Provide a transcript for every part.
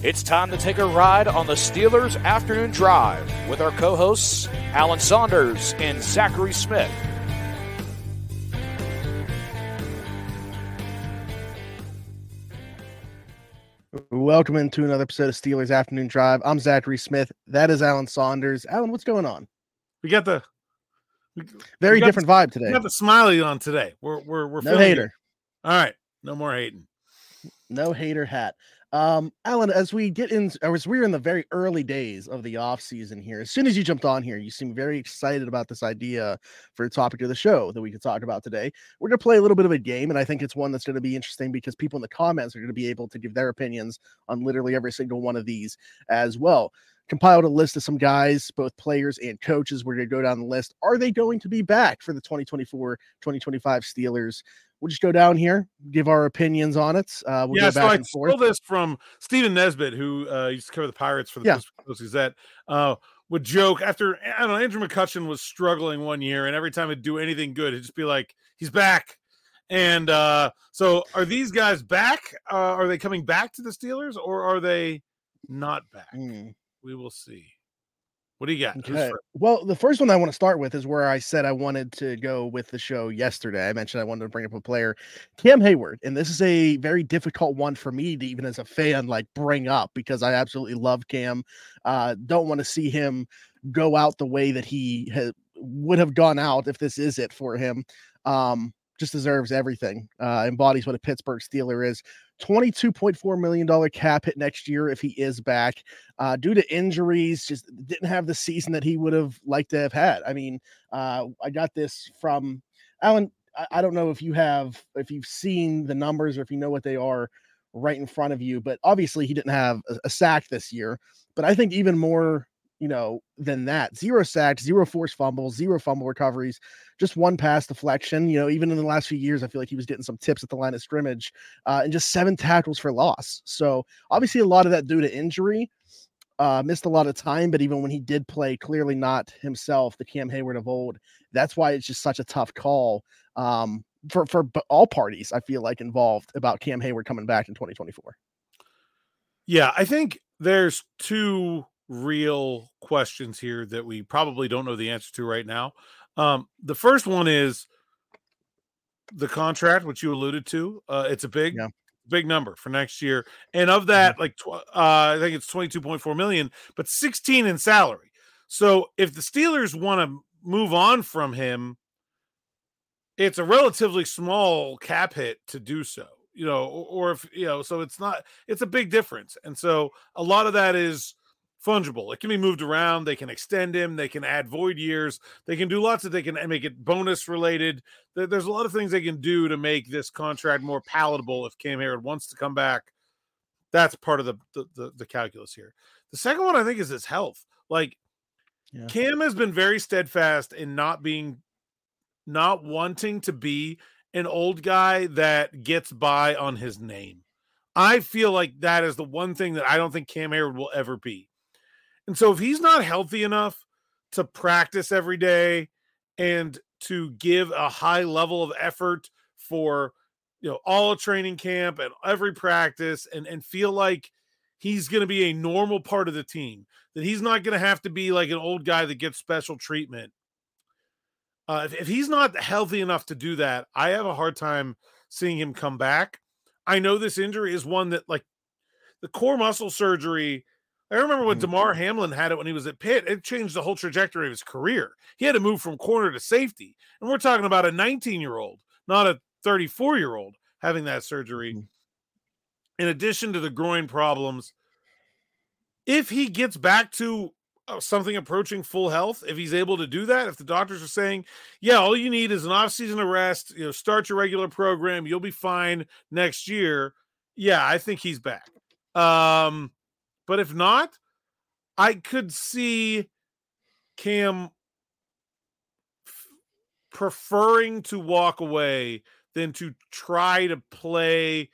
It's time to take a ride on the Steelers Afternoon Drive with our co hosts, Alan Saunders and Zachary Smith. Welcome into another episode of Steelers Afternoon Drive. I'm Zachary Smith. That is Alan Saunders. Alan, what's going on? We got the we, Very we got different the, vibe today. We got the smiley on today. We're we're we're No hater. it. All right, no more hating. No hater hat. Um, Alan, as we get in, as we're in the very early days of the off season here, as soon as you jumped on here, you seem very excited about this idea for a topic of the show that we could talk about today. We're going to play a little bit of a game, and I think it's one that's going to be interesting because people in the comments are going to be able to give their opinions on literally every single one of these as well. Compiled a list of some guys, both players and coaches. We're going to go down the list. Are they going to be back for the 2024 2025 Steelers? We'll just go down here, give our opinions on it. Uh, we'll yeah, go so back I and forth. stole this from Stephen Nesbitt, who uh, used to cover the Pirates for the Yeah. Post Gazette. Uh, would joke after I don't know Andrew McCutchen was struggling one year, and every time he'd do anything good, he'd just be like, "He's back." And uh, so, are these guys back? Uh, are they coming back to the Steelers, or are they not back? Hmm. We will see. What do you got? Okay. Well, the first one I want to start with is where I said I wanted to go with the show yesterday. I mentioned I wanted to bring up a player, Cam Heyward, and this is a very difficult one for me to even as a fan like bring up because I absolutely love Cam. Uh, don't want to see him go out the way that he ha- would have gone out if this is it for him. Um, just deserves everything. Uh, embodies what a Pittsburgh Steeler is. $22.4 million cap hit next year if he is back. Uh, due to injuries, just didn't have the season that he would have liked to have had. I mean, uh, I got this from Alan. I, I don't know if you have, if you've seen the numbers or if you know what they are right in front of you, but obviously he didn't have a, a sack this year. But I think even more, you know, than that zero sacks, zero forced fumbles, zero fumble recoveries, just one pass deflection. You know, even in the last few years, I feel like he was getting some tips at the line of scrimmage uh, and just seven tackles for loss. So obviously, a lot of that due to injury. Uh, missed a lot of time, but even when he did play, clearly not himself, the Cam Heyward of old. That's why it's just such a tough call um, for for all parties. I feel like involved about Cam Heyward coming back in 2024. Yeah, I think there's two real questions here that we probably don't know the answer to right now. Um, the first one is the contract, which you alluded to. Uh, it's a big, Yeah. big number for next year, and of that, like tw- uh, I think it's 22.4 million, but 16 in salary. So if the Steelers want to move on from him, it's a relatively small cap hit to do so. you know, or, or if you know, so it's not. It's a big difference, and so a lot of that is fungible. It can be moved around. They can extend him. They can add void years. They can do lots of. They can make it bonus related. There's a lot of things they can do to make this contract more palatable. If Cam Heyward wants to come back, that's part of the the, the, the calculus here. The second one I think is his health. Like yeah. Cam has been very steadfast in not being, not wanting to be an old guy that gets by on his name. I feel like that is the one thing that I don't think Cam Heyward will ever be. And so if he's not healthy enough to practice every day and to give a high level of effort for you know all training camp and every practice and and feel like he's going to be a normal part of the team that he's not going to have to be like an old guy that gets special treatment uh, if, if he's not healthy enough to do that i have a hard time seeing him come back. I know this injury is one that like the core muscle surgery I remember when mm-hmm. Damar Hamlin had it when he was at Pitt, it changed the whole trajectory of his career. He had to move from corner to safety. And we're talking about a 19 year old, not a 34 year old having that surgery. Mm-hmm. In addition to the groin problems, if he gets back to uh, something approaching full health, if he's able to do that, if the doctors are saying, yeah, all you need is an off-season arrest, you know, start your regular program, you'll be fine next year. Yeah, I think he's back. Um, but if not, I could see Cam f- preferring to walk away than to try to play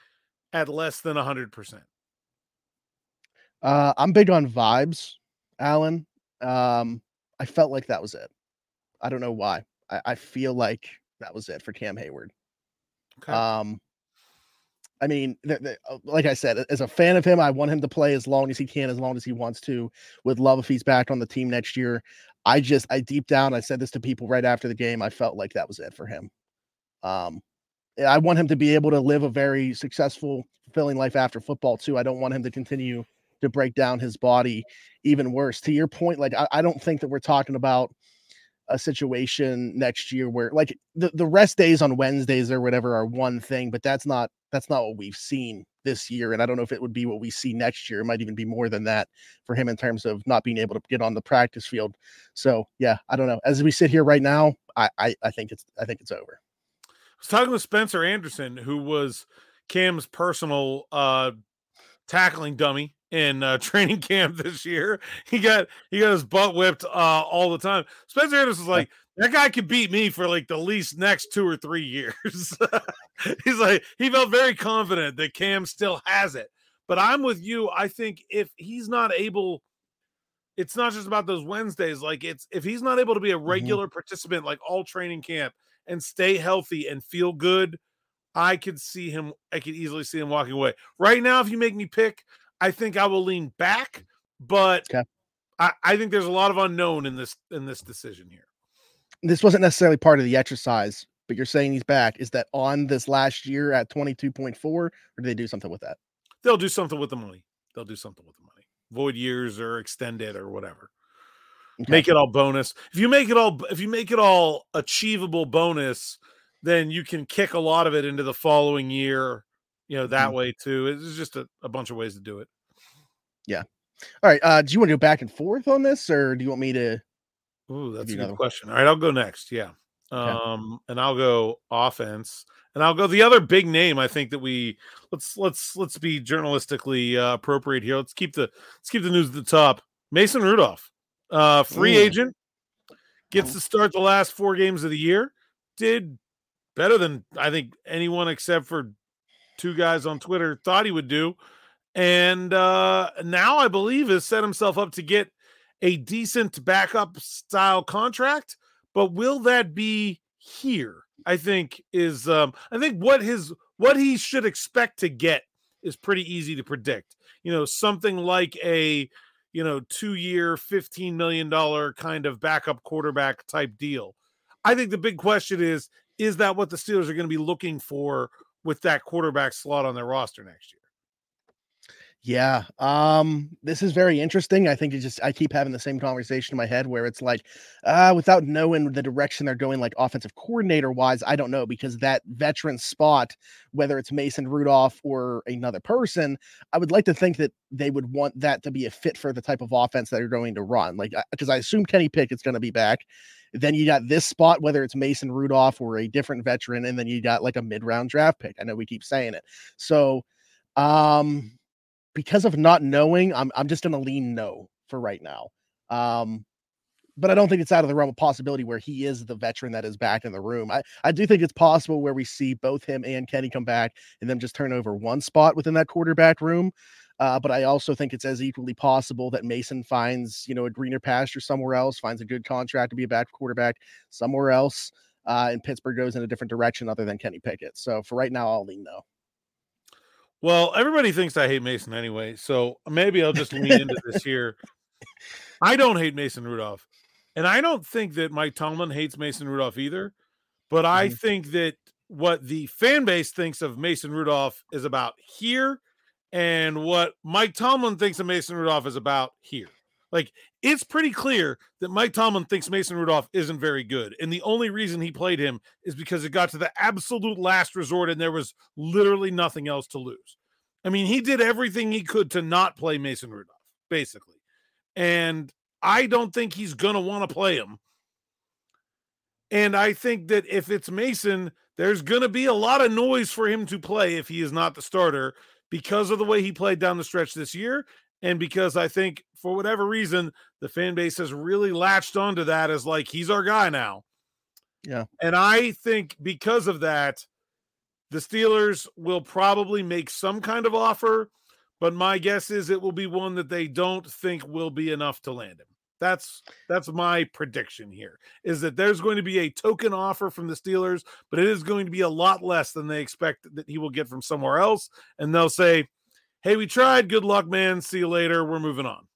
at less than 100%. Uh, I'm big on vibes, Alan. Um, I felt like that was it. I don't know why. I, I feel like that was it for Cam Heyward. Okay. Um, I mean, uh, like I said, as a fan of him, I want him to play as long as he can, as long as he wants to. Would love if he's back on the team next year. I just, I deep down, I said this to people right after the game. I felt like that was it for him. Um, I want him to be able to live a very successful, fulfilling life after football too. I don't want him to continue to break down his body even worse. To your point, like I, I don't think that we're talking about a situation next year where like the, the rest days on Wednesdays or whatever are one thing, but that's not that's not what we've seen this year. And I don't know if it would be what we see next year. It might even be more than that for him in terms of not being able to get on the practice field. So yeah, I don't know. As we sit here right now, I I, I think it's I think it's over. I was talking to Spencer Anderson, who was Cam's personal uh tackling dummy in uh, training camp this year. He got he got his butt whipped uh, all the time. Spencer Anderson was like, that guy could beat me for like the least next two or three years. He's like, he felt very confident that Cam still has it. But I'm with you. I think if he's not able, it's not just about those Wednesdays. Like it's if he's not able to be a mm-hmm. regular mm-hmm. participant, like all training camp, and stay healthy and feel good, I could see him. I could easily see him walking away. Right now, if you make me pick, I think I will lean back, but okay. I, I think there's a lot of unknown in this in this decision here. This wasn't necessarily part of the exercise, but you're saying he's back. Is that on this last year at 22.4, or do they do something with that? They'll do something with the money. They'll do something with the money. Void years or extend it or whatever. Okay. Make it all bonus. If you make it all if you make it all achievable bonus, then you can kick a lot of it into the following year you know that mm-hmm. way too. It's just a, a, bunch of ways to do it. Yeah. All right. Uh, do you want to go back and forth on this, or do you want me to? Ooh, that's a good question. All right, I'll go next. Yeah. Um, and I'll go offense, and I'll go the other big name. I think that we let's let's let's be journalistically uh, appropriate here. Let's keep the let's keep the news at the top. Mason Rudolph, uh, free Ooh. agent, gets to start the last four games of the year. Did better than I think anyone except for two guys on Twitter thought he would do. And uh, now I believe has set himself up to get a decent backup style contract. But will that be here? I think is um, I think what his what he should expect to get is pretty easy to predict. You know, something like a you know two year, fifteen million dollar kind of backup quarterback type deal. I think the big question is is that what the Steelers are going to be looking for with that quarterback slot on their roster next year. Yeah. Um, this is very interesting. I think it just I keep having the same conversation in my head where it's like, uh, without knowing the direction they're going, like offensive coordinator wise, I don't know because that veteran spot, whether it's Mason Rudolph or another person, I would like to think that they would want that to be a fit for the type of offense that they're going to run. Like, because I assume Kenny Pickett's going to be back. Then you got this spot, whether it's Mason Rudolph or a different veteran, and then you got like a mid round draft pick. I know we keep saying it. So, um, because of not knowing, I'm I'm just gonna lean no for right now. Um, but I don't think it's out of the realm of possibility where he is the veteran that is back in the room. I, I do think it's possible where we see both him and Kenny come back and then just turn over one spot within that quarterback room. Uh, but I also think it's as equally possible that Mason finds, you know, a greener pasture somewhere else, finds a good contract to be a back quarterback somewhere else, uh, and Pittsburgh goes in a different direction other than Kenny Pickett. So for right now, I'll lean no. Well, everybody thinks I hate Mason anyway, so maybe I'll just lean into this here. I don't hate Mason Rudolph, and I don't think that Mike Tomlin hates Mason Rudolph either. But I mm-hmm. think that what the fan base thinks of Mason Rudolph is about here, and what Mike Tomlin thinks of Mason Rudolph is about here. Like it's pretty clear that Mike Tomlin thinks Mason Rudolph isn't very good. And the only reason he played him is because it got to the absolute last resort and there was literally nothing else to lose. I mean, he did everything he could to not play Mason Rudolph, basically. And I don't think he's going to want to play him. And I think that if it's Mason, there's going to be a lot of noise for him to play if he is not the starter because of the way he played down the stretch this year and because I think for whatever reason the fan base has really latched onto that as like he's our guy now. Yeah. And I think because of that the Steelers will probably make some kind of offer, but my guess is it will be one that they don't think will be enough to land him. That's that's my prediction here. Is that there's going to be a token offer from the Steelers, but it is going to be a lot less than they expect that he will get from somewhere else and they'll say, hey, we tried. Good luck, man. See you later. We're moving on.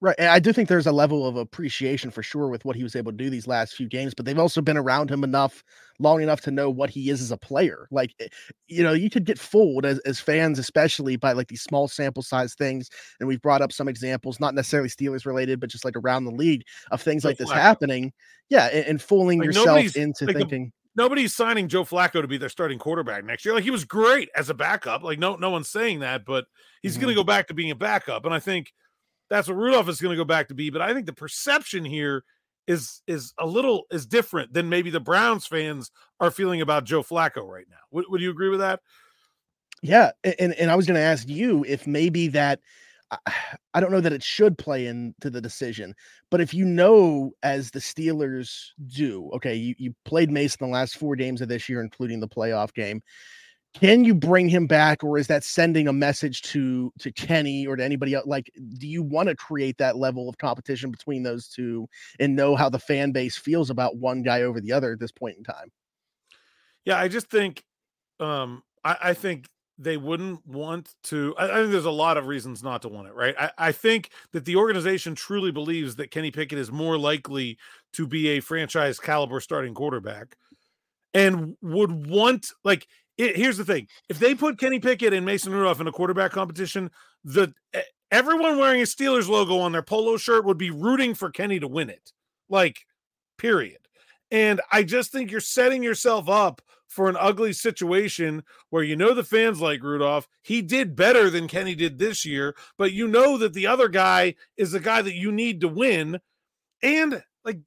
Right. And I do think there's a level of appreciation for sure with what he was able to do these last few games, but they've also been around him enough long enough to know what he is as a player. Like, eh, you know, you could get fooled as, as fans, especially by like these small sample size things. And we've brought up some examples, not necessarily Steelers related, but just like around the league of things like this happening. Yeah. And, and fooling like yourself into like thinking. The- nobody's signing Joe Flacco to be their starting quarterback next year. Like he was great as a backup. Like no, no one's saying that, but he's mm-hmm. going to go back to being a backup. And I think that's what Rudolph is going to go back to be. But I think the perception here is is a little is different than maybe the Browns fans are feeling about Joe Flacco right now. Would, would you agree with that? Yeah, and and I was going to ask you if maybe that I don't know that it should play into the decision, but if you know, as the Steelers do, okay, you, you played Mason the last four games of this year, including the playoff game. Can you bring him back, or is that sending a message to to Kenny or to anybody else? Like, do you want to create that level of competition between those two and know how the fan base feels about one guy over the other at this point in time? Yeah, I just think, um, I, I think they wouldn't want to. I, I, think there's a lot of reasons not to want it, right? I, I, think that the organization truly believes that Kenny Pickett is more likely to be a franchise caliber starting quarterback and would want, like, it, here's the thing: if they put Kenny Pickett and Mason Rudolph in a quarterback competition, the everyone wearing a Steelers logo on their polo shirt would be rooting for Kenny to win it. Like, period. And I just think you're setting yourself up for an ugly situation where you know the fans like Rudolph. He did better than Kenny did this year, but you know that the other guy is the guy that you need to win. And like,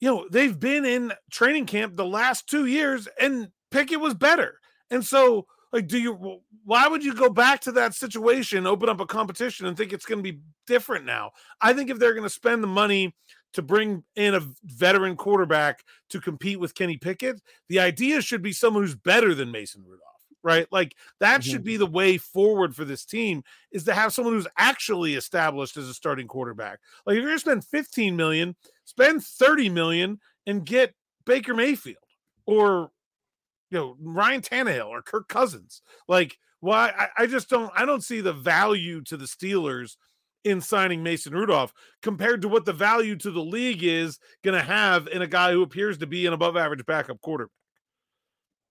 you know, they've been in training camp the last two years and Pickett was better. And so, like, do you, why would you go back to that situation, open up a competition, and think it's going to be different now? I think if they're going to spend the money to bring in a veteran quarterback to compete with Kenny Pickett, the idea should be someone who's better than Mason Rudolph right? Like that mm-hmm. should be the way forward for this team is to have someone who's actually established as a starting quarterback. Like if you're going to spend 15 million, spend 30 million and get Baker Mayfield or you know Ryan Tannehill or Kirk Cousins. Like, why? I, I just don't. I don't see the value to the Steelers in signing Mason Rudolph compared to what the value to the league is going to have in a guy who appears to be an above average backup quarterback.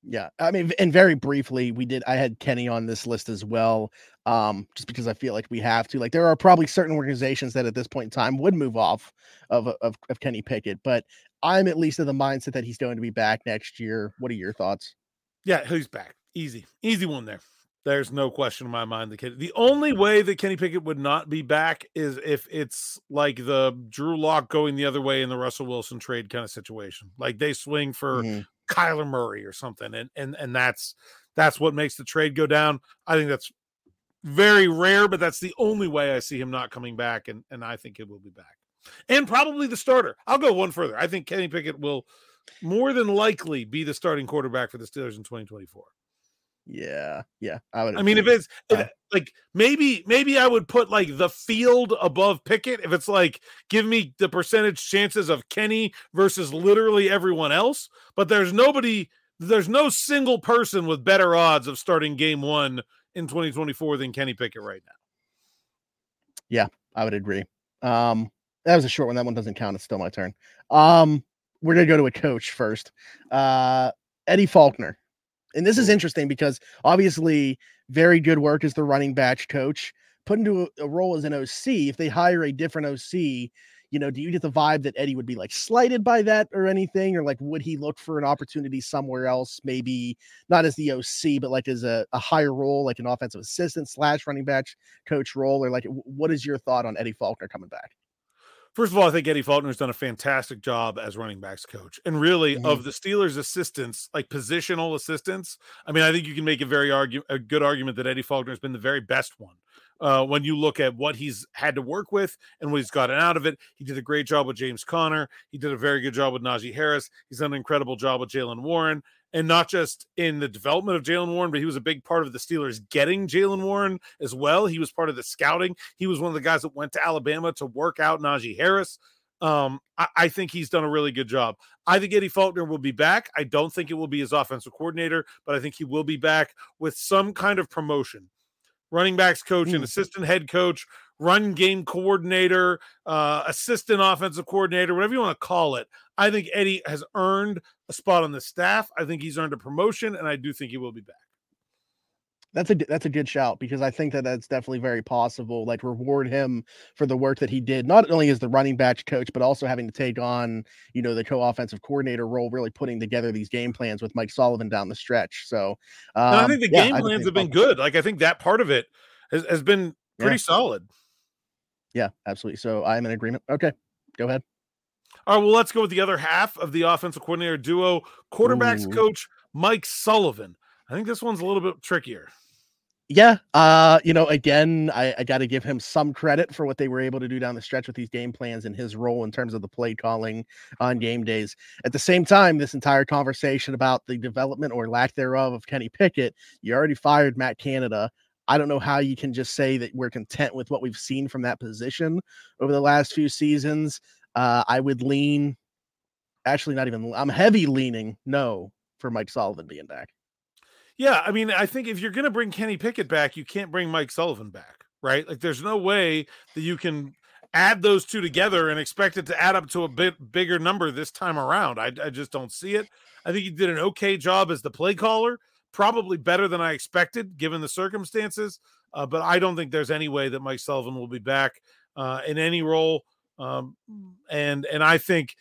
Yeah, I mean, and very briefly, we did. I had Kenny on this list as well, um, just because I feel like we have to. Like, there are probably certain organizations that at this point in time would move off of of, of Kenny Pickett, but I'm at least of the mindset that he's going to be back next year. What are your thoughts? Yeah, who's back? Easy, easy one there. There's no question in my mind. The kid, the only way that Kenny Pickett would not be back is if it's like the Drew Lock going the other way in the Russell Wilson trade kind of situation. Like they swing for mm-hmm. Kyler Murray or something, and and and that's that's what makes the trade go down. I think that's very rare, but that's the only way I see him not coming back, and and I think it will be back, and probably the starter. I'll go one further. I think Kenny Pickett will more than likely be the starting quarterback for the Steelers in 2024. Yeah, yeah. I would. I mean, if it's uh, like maybe maybe I would put like the field above Pickett. If it's like give me the percentage chances of Kenny versus literally everyone else, but there's nobody, there's no single person with better odds of starting Game One in 2024 than Kenny Pickett right now. Yeah, I would agree. Um, that was a short one. That one doesn't count. It's still my turn. Um, we're gonna go to a coach first. Uh, Eddie Faulkner. And this is interesting because obviously very good work as the running back coach. Put into a, a role as an OC, if they hire a different OC, you know, do you get the vibe that Eddie would be like slighted by that or anything? Or like, would he look for an opportunity somewhere else? Maybe not as the OC, but like as a, a higher role, like an offensive assistant slash running back coach role? Or like, what is your thought on Eddie Faulkner coming back? First of all, I think Eddie Faulkner's done a fantastic job as running backs coach. And really, mm-hmm. of the Steelers' assistants, like positional assistants, I mean, I think you can make a very argue a good argument that Eddie Faulkner has been the very best one. Uh, when you look at what he's had to work with and what he's gotten out of it, he did a great job with James Conner. He did a very good job with Najee Harris. He's done an incredible job with Jaylen Warren and not just in the development of Jaylen Warren, but he was a big part of the Steelers getting Jaylen Warren as well. He was part of the scouting. He was one of the guys that went to Alabama to work out Najee Harris. Um, I, I, think he's done a really good job. I think Eddie Faulkner will be back. I don't think it will be his offensive coordinator, but I think he will be back with some kind of promotion. Running backs coach, mm. and assistant head coach, run game coordinator, uh, assistant offensive coordinator, whatever you want to call it. I think Eddie has earned a spot on the staff. I think he's earned a promotion, and I do think he will be back. That's a that's a good shout because I think that that's definitely very possible. Like reward him for the work that he did, not only as the running back coach, but also having to take on you know the co-offensive coordinator role, really putting together these game plans with Mike Sullivan down the stretch. So um, I think the yeah, game plans have been good. Like I think that part of it has, has been pretty yeah. solid. Yeah, absolutely. So I'm in agreement. Okay, go ahead. All right, well, let's go with the other half of the offensive coordinator duo, quarterbacks Ooh. coach Mike Sullivan. I think this one's a little bit trickier. Yeah, uh, you know, again, I, I got to give him some credit for what they were able to do down the stretch with these game plans and his role in terms of the play calling on game days. At the same time, this entire conversation about the development or lack thereof of Kenny Pickett, you already fired Matt Canada. I don't know how you can just say that we're content with what we've seen from that position over the last few seasons. Uh, I would lean, actually, not even, I'm heavy leaning no for Mike Sullivan being back. Yeah. I mean, I think if you're going to bring Kenny Pickett back, you can't bring Mike Sullivan back, right? Like, there's no way that you can add those two together and expect it to add up to a bit bigger number this time around. I, I just don't see it. I think he did an okay job as the play caller probably better than I expected given the circumstances. Uh, but I don't think there's any way that Mike Sullivan will be back uh, in any role. Um, and and I think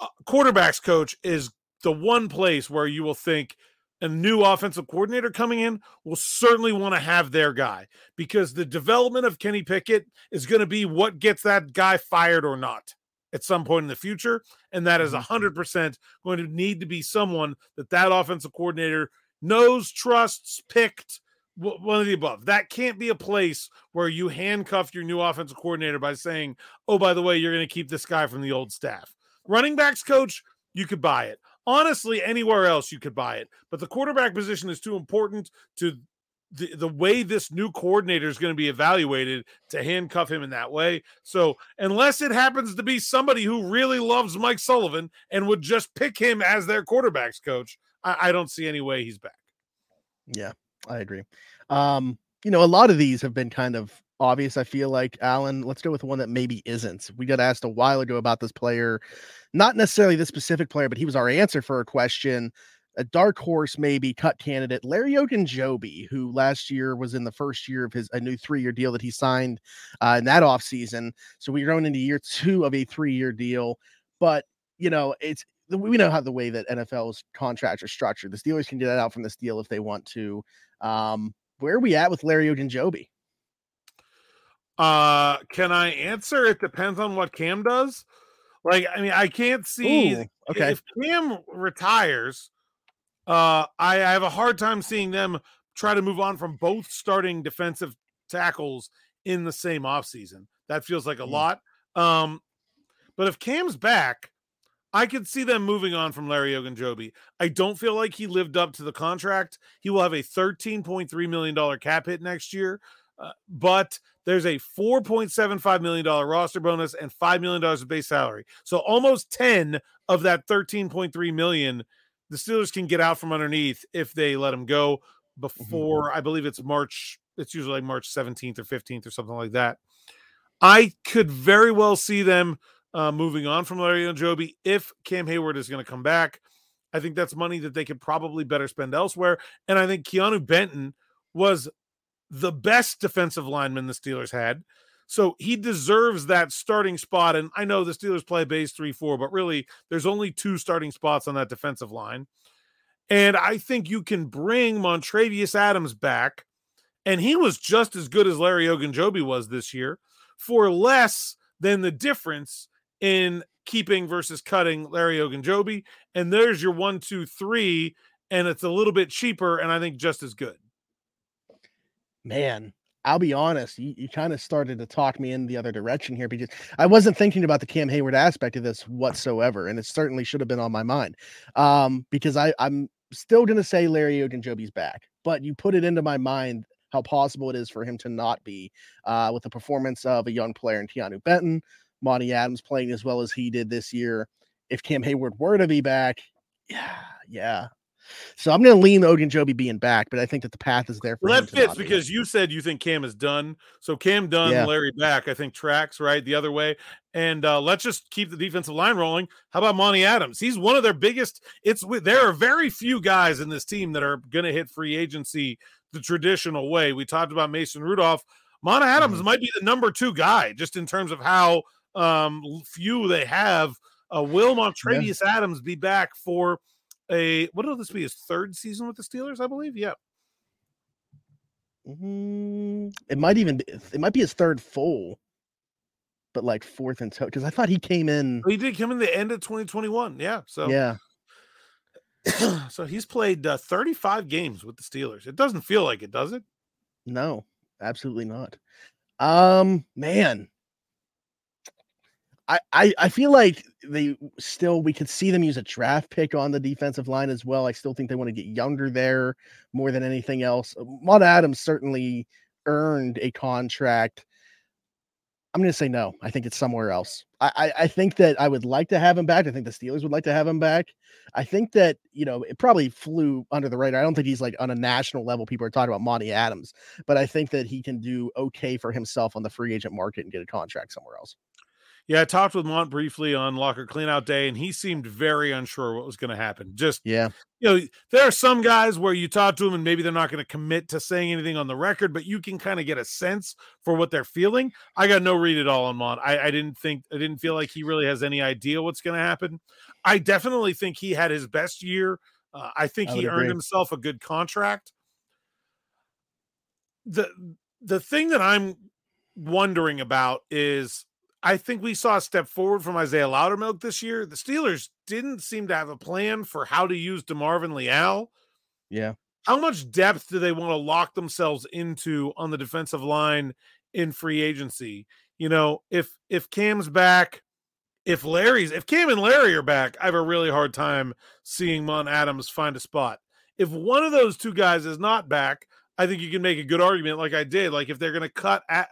uh, quarterbacks coach is the one place where you will think a new offensive coordinator coming in will certainly want to have their guy because the development of Kenny Pickett is going to be what gets that guy fired or not at some point in the future. And that is 100% mm-hmm. going to need to be someone that that offensive coordinator knows, trusts, picked, one of the above. That can't be a place where you handcuff your new offensive coordinator by saying, oh, by the way, you're going to keep this guy from the old staff. Running backs coach, you could buy it. Honestly, anywhere else you could buy it. But the quarterback position is too important to the, the way this new coordinator is going to be evaluated to handcuff him in that way. So, unless it happens to be somebody who really loves Mike Sullivan and would just pick him as their quarterbacks coach, I, I don't see any way he's back. Yeah, I agree. Um, you know, a lot of these have been kind of obvious. I feel like Alan. Let's go with one that maybe isn't. We got asked a while ago about this player, not necessarily this specific player, but he was our answer for a question. a dark horse maybe cut candidate, Larry Ogunjobi, who last year was in the first year of his a new three year deal that he signed uh, in that offseason. So we're going into year two of a three year deal. But you know, it's we know how the way that NFL's contracts are structured. The Steelers can get that out from this deal if they want to. Um, where are we at with Larry Ogunjobi? Uh, can I answer? It depends on what Cam does. Like, I mean, I can't see Ooh, okay. if Cam retires. Uh, I, I have a hard time seeing them try to move on from both starting defensive tackles in the same offseason. That feels like a Mm. lot. Um, but if Cam's back, I could see them moving on from Larry Ogunjobi. I don't feel like he lived up to the contract. He will have a $13.3 million cap hit next year, uh, but there's a $4.75 million roster bonus and $5 million of base salary. So almost 10 of that 13.3 million, the Steelers can get out from underneath if they let him go before, I believe it's March. It's usually like March 17th or 15th or something like that. I could very well see them uh, moving on from Larry Ogunjobi if Cam Heyward is going to come back. I think that's money that they could probably better spend elsewhere. And I think Keanu Benton was the best defensive lineman the Steelers had. So he deserves that starting spot. And I know the Steelers play base 3 4, but really there's only two starting spots on that defensive line. And I think you can bring Montravius Adams back. And he was just as good as Larry Ogunjobi was this year for less than the difference in keeping versus cutting Larry Ogunjobi. And there's your one, two, three, and it's a little bit cheaper, and I think just as good. Man, I'll be honest, you, you kind of started to talk me in the other direction here because I wasn't thinking about the Cam Heyward aspect of this whatsoever, and it certainly should have been on my mind. Um, because I, I'm still gonna say Larry Ogunjobi's back, but you put it into my mind how possible it is for him to not be uh, with the performance of a young player in Keanu Benton, Monty Adams playing as well as he did this year. If Cam Heyward were to be back, yeah, yeah. So I'm going to lean Ogunjobi being back, but I think that the path is there for Well, him that fits be. because you said you think Cam is done. So Cam done, Yeah. Larry back, I think tracks right the other way. And uh, let's just keep the defensive line rolling. How about Monty Adams? He's one of their biggest. It's there are very few guys in this team that are going to hit free agency the traditional way. We talked about Mason Rudolph. Monty Adams Mm-hmm. might be the number two guy just in terms of how um, few they have. Uh, will Montravius Adams be back for a what will this be his third season with the Steelers? I believe. Yeah. Mm-hmm. it might even be, it might be his third full, but like fourth and toe because I thought he came in. He did come in the end of 2021. Yeah. So Yeah, so he's played uh, 35 games with the Steelers. It doesn't feel like it, does it? no, absolutely not. Um, man, I, I feel like they still we could see them use a draft pick on the defensive line as well. I still think they want to get younger there more than anything else. Uh, Mont Adams certainly earned a contract. I'm going to say no. I think it's somewhere else. I, I I think that I would like to have him back. I think the Steelers would like to have him back. I think that you know it probably flew under the radar. I don't think he's like on a national level. People are talking about Monty Adams, but I think that he can do okay for himself on the free agent market and get a contract somewhere else. Yeah, I talked with Mont briefly on Locker Cleanout Day, and he seemed very unsure what was going to happen. Just Yeah, you know, there are some guys where you talk to them and maybe they're not going to commit to saying anything on the record, but you can kind of get a sense for what they're feeling. I got no read at all on Mont. I, I didn't think I didn't feel like he really has any idea what's going to happen. I definitely think he had his best year. Uh, I think I he would earned himself a good contract. The the thing that I'm wondering about is I think we saw a step forward from Isaiah Loudermilk this year. The Steelers didn't seem to have a plan for how to use DeMarvin Leal. yeah. How much depth do they want to lock themselves into on the defensive line in free agency? You know, if if Cam's back, if Larry's if Cam and Larry are back, I have a really hard time seeing Mon Adams find a spot. If one of those two guys is not back, I think you can make a good argument, like I did. Like if they're going to cut at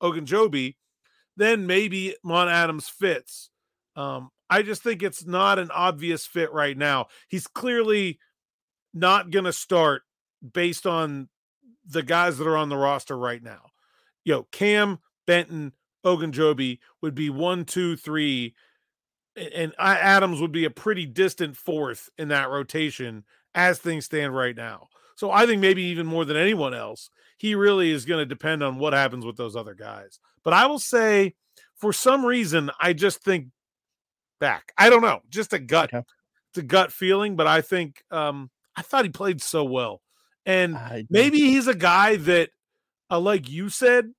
Ogunjobi, then maybe Mon Adams fits. Um, I just think it's not an obvious fit right now. He's clearly not going to start based on the guys that are on the roster right now. You know, Cam, Benton, Ogunjobi would be one, two, three, and Adams would be a pretty distant fourth in that rotation as things stand right now. So I think maybe even more than anyone else, he really is going to depend on what happens with those other guys. But I will say, for some reason, I just think back. I don't know, just a gut, Okay. it's a gut feeling. But I think um, I thought he played so well, and maybe he's a guy that, uh, like you said,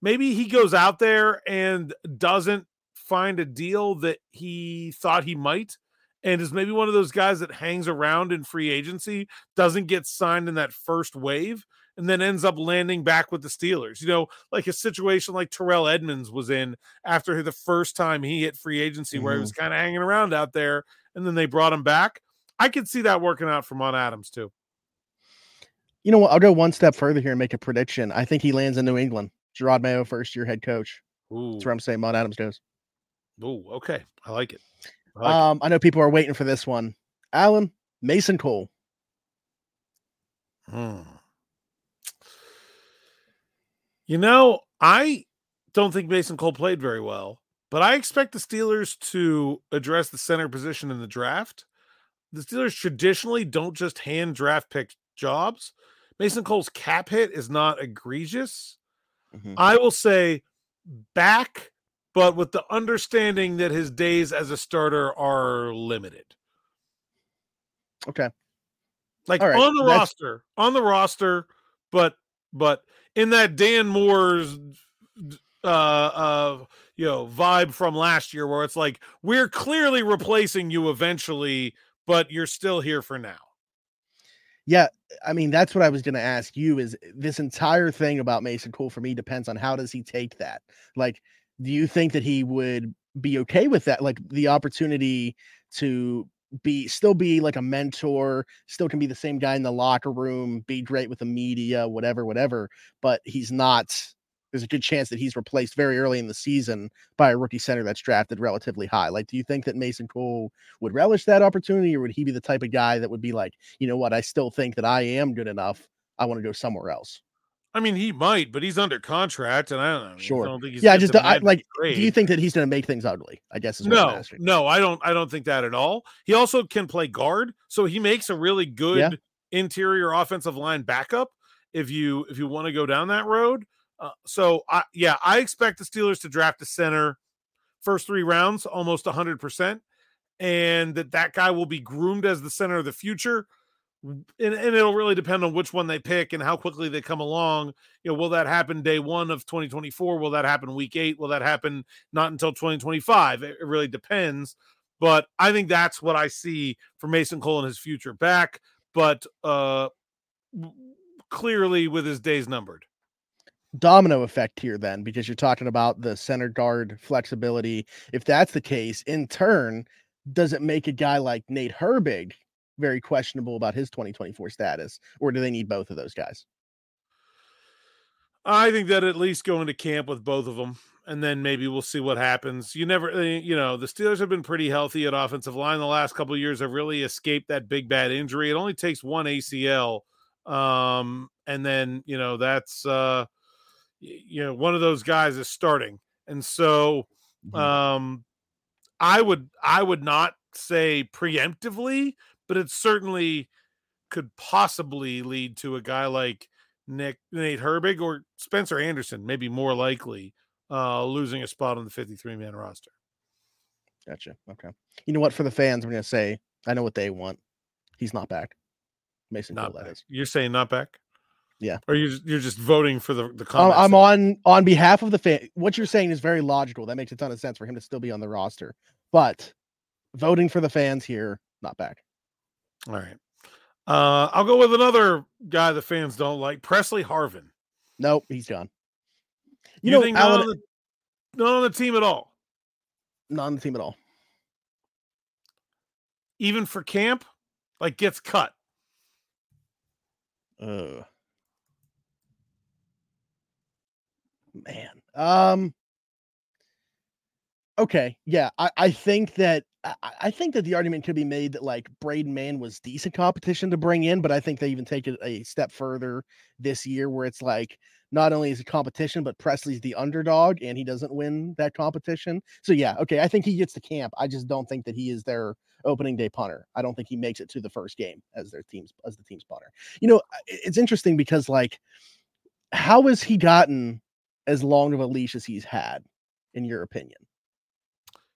maybe he goes out there and doesn't find a deal that he thought he might and is maybe one of those guys that hangs around in free agency doesn't get signed in that first wave and then ends up landing back with the Steelers. You know, like a situation like Terrell Edmunds was in after the first time he hit free agency where he was mm-hmm. kind of hanging around out there and then they brought him back. I could see that working out for Mon Adams too. You know what? I'll go one step further here and make a prediction. I think he lands in New England. Jerod Mayo, first year head coach. Ooh, That's where I'm saying Mon Adams goes. ooh, okay. I like it. I like. Um, I know people are waiting for this one. Alan, Mason Cole. Hmm. You know, I don't think Mason Cole played very well, but I expect the Steelers to address the center position in the draft. The Steelers traditionally don't just hand draft pick jobs. Mason Cole's cap hit is not egregious. Mhm. I will say back, but with the understanding that his days as a starter are limited. Okay. like right, on the that's- roster, on the roster, but but in that Dan Moore's uh uh you know vibe from last year where it's like we're clearly replacing you eventually, but you're still here for now. Yeah, I mean that's what I was going to ask you is this entire thing about Mason Cole for me depends on how does he take that? Like do you think that he would be okay with that like the opportunity to be still be like a mentor, still can be the same guy in the locker room, be great with the media, whatever whatever, but he's not there's a good chance that he's replaced very early in the season by a rookie center that's drafted relatively high. Like, do you think that Mason Cole would relish that opportunity, or would he be the type of guy that would be like, you know what, I still think that I am good enough. I want to go somewhere else. I mean, he might, but he's under contract, and I don't know. Sure. I don't think he's yeah, I just I, like. Do you think that he's going to make things ugly? I guess is No, no, I don't. I don't think that at all. He also can play guard, so he makes a really good interior offensive line backup. If you if you want to go down that road, uh, so I yeah, I expect the Steelers to draft a center first three rounds, almost hundred percent, and that that guy will be groomed as the center of the future. And, and it'll really depend on which one they pick and how quickly they come along. You know, will that happen day one of 2024? Will that happen week eight? Will that happen not until 2025? It, it really depends. But I think that's what I see for Mason Cole and his future back. But uh clearly with his days numbered. Domino effect here, then, because you're talking about the center guard flexibility. If that's the case, in turn, does it make a guy like Nate Herbig very questionable about his 2024 status, or do they need both of those guys? I think that at least go into camp with both of them, and then maybe we'll see what happens. You never, uh, you know, the Steelers have been pretty healthy at offensive line the last couple of years. Have really escaped that big bad injury. It only takes one ACL, um, and then you know that's uh, you know one of those guys is starting, and so Mhm. um, I would I would not say preemptively, but it certainly could possibly lead to a guy like Nick Nate Herbig or Spencer Anderson, maybe more likely, uh, losing a spot on the 53 man roster. Gotcha. Okay. You know what? For the fans, I'm going to say I know what they want. He's not back. Mason Not back. You're saying not back? Yeah. Or you're you're just voting for the the I'm, comments. I'm on on behalf of the fan. What you're saying is very logical. That makes a ton of sense for him to still be on the roster. But voting for the fans here, not back. All right. Uh, I'll go with another guy the fans don't like, Pressley Harvin. Nope, he's gone. You, You, know, think not Alan, on, the, not on the team at all, not on the team at all. even for camp, like gets cut. Uh, man. Um. Okay. Yeah, I, I think that I, think that the argument could be made that like Braden Mann was decent competition to bring in, but I think they even take it a step further this year where it's like not only is it competition, but Pressley's the underdog and he doesn't win that competition. So yeah, okay, I think he gets to camp. I just don't think that he is their opening day punter. I don't think he makes it to the first game as their team's as the team's punter. You know, it's interesting because like how has he gotten as long of a leash as he's had, in your opinion?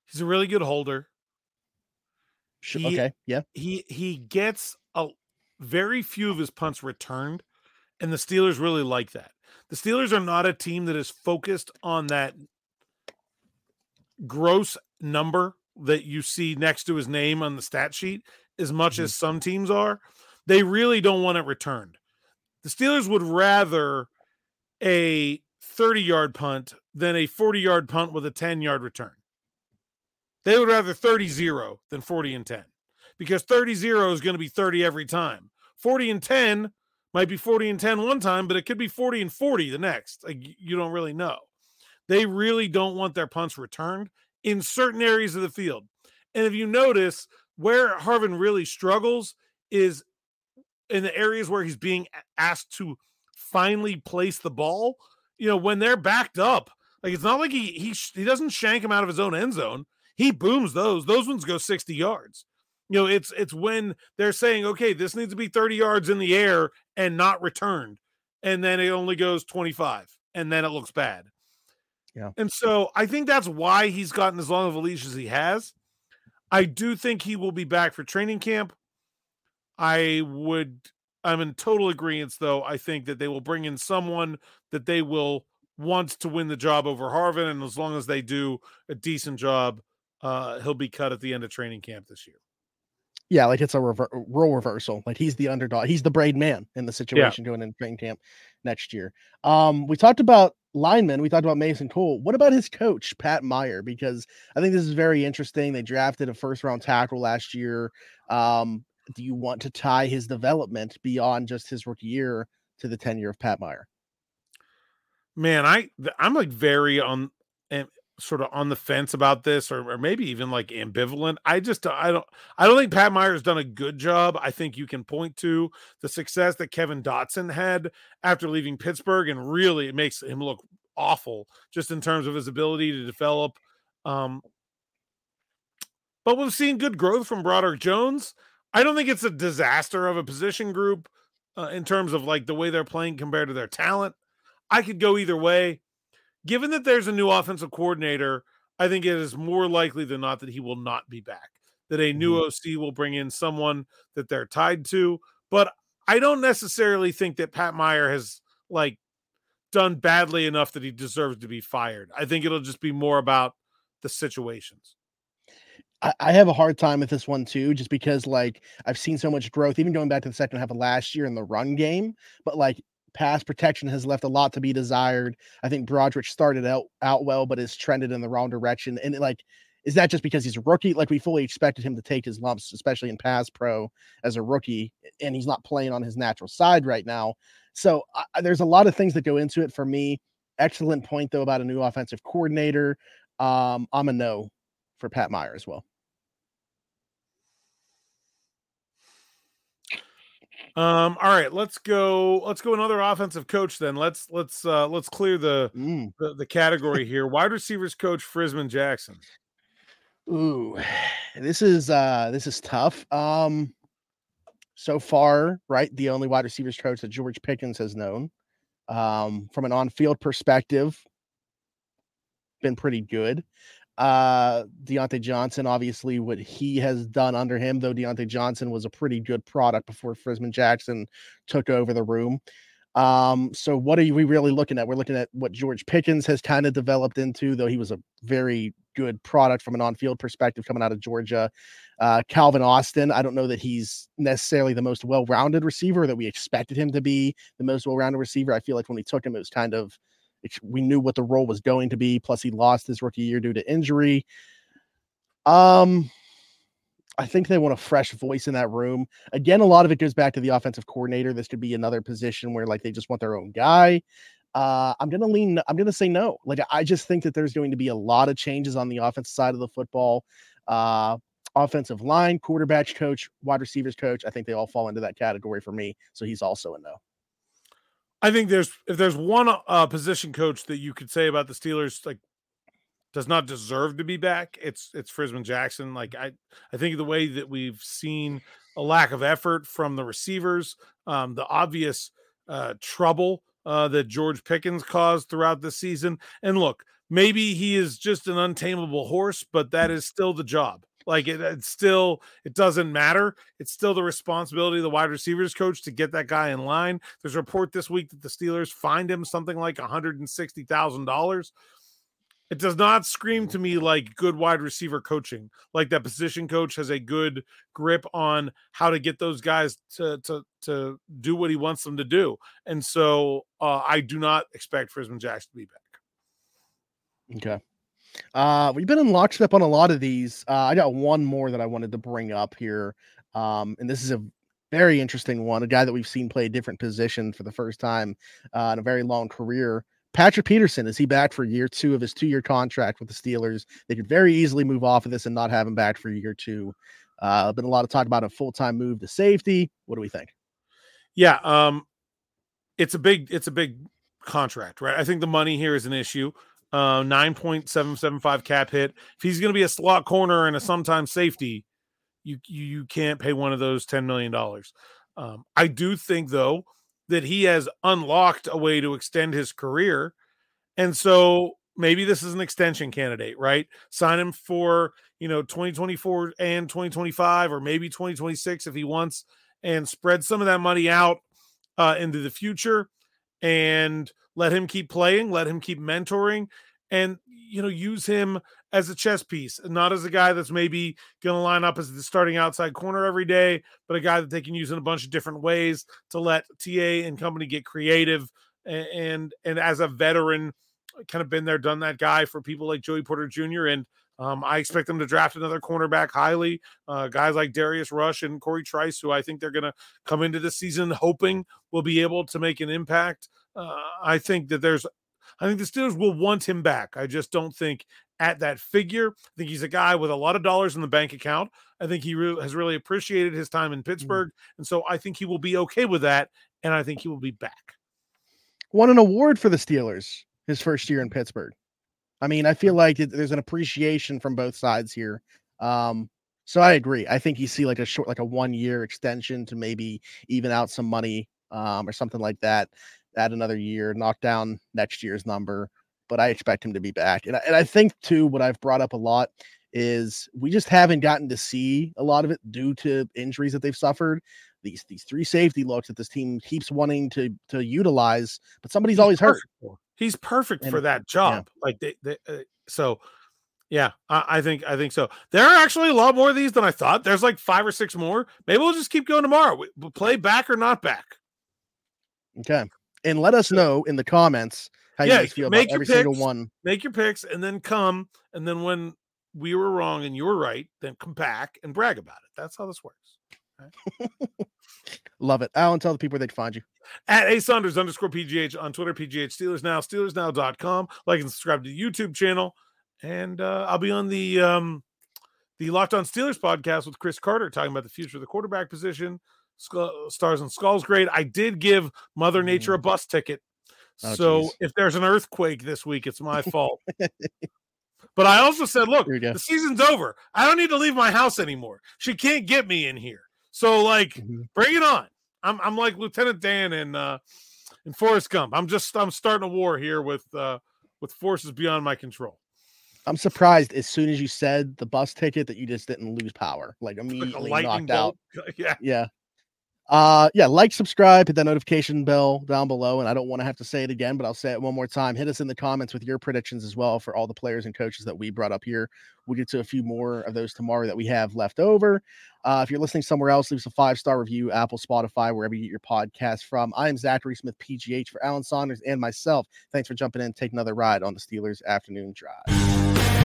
He's a really good holder. He, okay, yeah. He he gets a very few of his punts returned, and the Steelers really like that. The Steelers are not a team that is focused on that gross number that you see next to his name on the stat sheet as much mm-hmm. as some teams are. They really don't want it returned. The Steelers would rather a 30 yard punt than a 40 yard punt with a 10 yard return. They would rather 30 0 than 40 and 10 because 30 0 is going to be 30 every time. 40 and 10 might be 40 and 10 one time, but it could be 40 and 40 the next. Like you don't really know. They really don't want their punts returned in certain areas of the field. And if you notice, where Harvin really struggles is in the areas where he's being asked to finally place the ball. You know, when they're backed up, like it's not like he he he doesn't shank him out of his own end zone. He booms those. Those ones go 60 yards. You know, it's it's when they're saying, okay, this needs to be 30 yards in the air and not returned. And then it only goes 25 and then it looks bad. Yeah. And so I think that's why he's gotten as long of a leash as he has. I do think he will be back for training camp. I would I'm in total agreement though. I think that they will bring in someone that they will want to win the job over Harvin. And as long as they do a decent job, uh, he'll be cut at the end of training camp this year. Yeah, like it's a rever- role reversal. Like he's the underdog. He's the braid man in the situation yeah. going into training camp next year. Um, we talked about linemen. We talked about Mason Cole. What about his coach, Pat Meyer? Because I think this is very interesting. They drafted a first round tackle last year. Um, do you want to tie his development beyond just his rookie year to the tenure of Pat Meyer? Man, I I'm like very on sort of on the fence about this or, or maybe even like ambivalent. I just I don't I don't think Pat Meyer's done a good job. I think you can point to the success that Kevin Dotson had after leaving Pittsburgh and really it makes him look awful just in terms of his ability to develop um but we've seen good growth from Broderick Jones. I don't think it's a disaster of a position group uh, in terms of like the way they're playing compared to their talent. I could go either way given that there's a new offensive coordinator, I think it is more likely than not that he will not be back. That a new mm-hmm. OC will bring in someone that they're tied to. But I don't necessarily think that Pat Meyer has like done badly enough that he deserves to be fired. I think it'll just be more about the situations. I have a hard time with this one too, just because like I've seen so much growth, even going back to the second half of last year in the run game. But like pass protection has left a lot to be desired. I think Broderick started out out well, but has trended in the wrong direction. And like, is that just because he's a rookie? Like we fully expected him to take his lumps, especially in pass pro as a rookie, and he's not playing on his natural side right now. So there's a lot of things that go into it for me. Excellent point though about a new offensive coordinator. Um, I'm a no for Pat Meyer as well. Um, all right, let's go. Let's go another offensive coach then. Let's let's uh let's clear the the, the, category here. Wide receivers coach Frisman Jackson. Ooh, this is uh this is tough. Um so far, right? The only wide receivers coach that George Pickens has known. Um, from an on-field perspective, been pretty good uh Diontae Johnson, obviously what he has done under him, though Diontae Johnson was a pretty good product before Frisman Jackson took over the room. Um, so what are we really looking at? We're looking at what George Pickens has kind of developed into, though he was a very good product from an on-field perspective coming out of Georgia. Uh, Calvin Austin, I don't know that he's necessarily the most well-rounded receiver that we expected him to be the most well-rounded receiver. I feel like when we took him, it was kind of we knew what the role was going to be. Plus, he lost his rookie year due to injury. Um, I think they want a fresh voice in that room. Again, a lot of it goes back to the offensive coordinator. This could be another position where like they just want their own guy. Uh, I'm gonna lean. I'm gonna say no. Like I just think that there's going to be a lot of changes on the offensive side of the football. Uh, offensive line, quarterback coach, wide receivers coach. I think they all fall into that category for me. So he's also a no. I think there's if there's one uh, position coach that you could say about the Steelers, like does not deserve to be back. It's it's Frisman Jackson. Like I I think the way that we've seen a lack of effort from the receivers, um, the obvious uh, trouble uh, that George Pickens caused throughout the season. And look, maybe he is just an untamable horse, but that is still the job. Like it, it's still, it doesn't matter. It's still the responsibility of the wide receivers coach to get that guy in line. There's a report this week that the Steelers fined him something like $160,000. It does not scream to me like good wide receiver coaching. Like that position coach has a good grip on how to get those guys to to to do what he wants them to do. And so uh, I do not expect Frisman Jackson to be back. Okay. Uh, we've been in lockstep on a lot of these. Uh, I got one more that I wanted to bring up here. Um, and this is a very interesting one. A guy that we've seen play a different position for the first time uh, in a very long career. Patrick Peterson, is he back for year two of his two year contract with the Steelers? They could very easily move off of this and not have him back for year two. Uh, been a lot of talk about a full time move to safety. What do we think? Yeah, um, it's a big, it's a big contract, right? I think the money here is an issue uh, 9.775 cap hit. If he's going to be a slot corner and a sometimes safety, you, you, you can't pay one of those $10 million. Um, I do think, though, that he has unlocked a way to extend his career. And so maybe this is an extension candidate, right? Sign him for, you know, 2024 and 2025, or maybe 2026 if he wants, and spread some of that money out uh, into the future and let him keep playing, let him keep mentoring, and you know, use him as a chess piece, not as a guy that's maybe going to line up as the starting outside corner every day, but a guy that they can use in a bunch of different ways to let TA and company get creative. And and, and as a veteran, kind of been there, done that guy for people like Joey Porter Jr. And um, I expect them to draft another cornerback highly. Uh, guys like Darius Rush and Corey Trice, who I think they're going to come into the season hoping will be able to make an impact. Uh, I think that there's, I think the Steelers will want him back. I just don't think at that figure. I think he's a guy with a lot of dollars in the bank account. I think he re- has really appreciated his time in mm. Pittsburgh. And so I think he will be okay with that. And I think he will be back. Won an award for the Steelers his first year in Pittsburgh. I mean, I feel like it, there's an appreciation from both sides here. Um, so I agree. I think you see like a short, like a one year extension to maybe even out some money um, or something like that. Add another year, knock down next year's number. But I expect him to be back. And I, and I think too, what I've brought up a lot is we just haven't gotten to see a lot of it due to injuries that they've suffered. These these three safety looks that this team keeps wanting to to utilize, but somebody's He's always hurt. For. He's perfect and, for that job. Yeah. Like they, they uh, so yeah, I, I, think I think so. There are actually a lot more of these than I thought. There's like five or six more. Maybe we'll just keep going tomorrow. we'll play back or not back. Okay, and let us know in the comments how yeah, you guys feel about every picks, single one. Make your picks, and then come, and then when we were wrong and you were right, then come back and brag about it. That's how this works. Love it. Alan, tell the people where they can find you. At A Saunders underscore PGH on Twitter, PGH Steelers Now, SteelersNow.com. Like and subscribe to the YouTube channel. And uh, I'll be on the um, the Locked On Steelers podcast with Chris Carter talking about the future of the quarterback position. Stars and Skulls grade. I did give Mother Nature a mm. bus ticket. Oh, so geez. if there's an earthquake this week, it's my fault. but I also said, look, the season's over. I don't need to leave my house anymore. She can't get me in here. So like, mm-hmm. bring it on. I'm I'm like Lieutenant Dan in uh in Forrest Gump. I'm just I'm starting a war here with uh with forces beyond my control. I'm surprised as soon as you said the bus ticket that you just didn't lose power, like immediately like knocked bolt. out. Yeah, yeah. Uh, yeah, like, subscribe, hit that notification bell down below. And I don't want to have to say it again, but I'll say it one more time. Hit us in the comments with your predictions as well for all the players and coaches that we brought up here. We'll get to a few more of those tomorrow that we have left over. Uh, if you're listening somewhere else, leave us a five star review, Apple, Spotify, wherever you get your podcast from. I am Zachary Smith, PGH, for Alan Saunders and myself. Thanks for jumping in. Take another ride on the Steelers afternoon drive.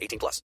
18 plus.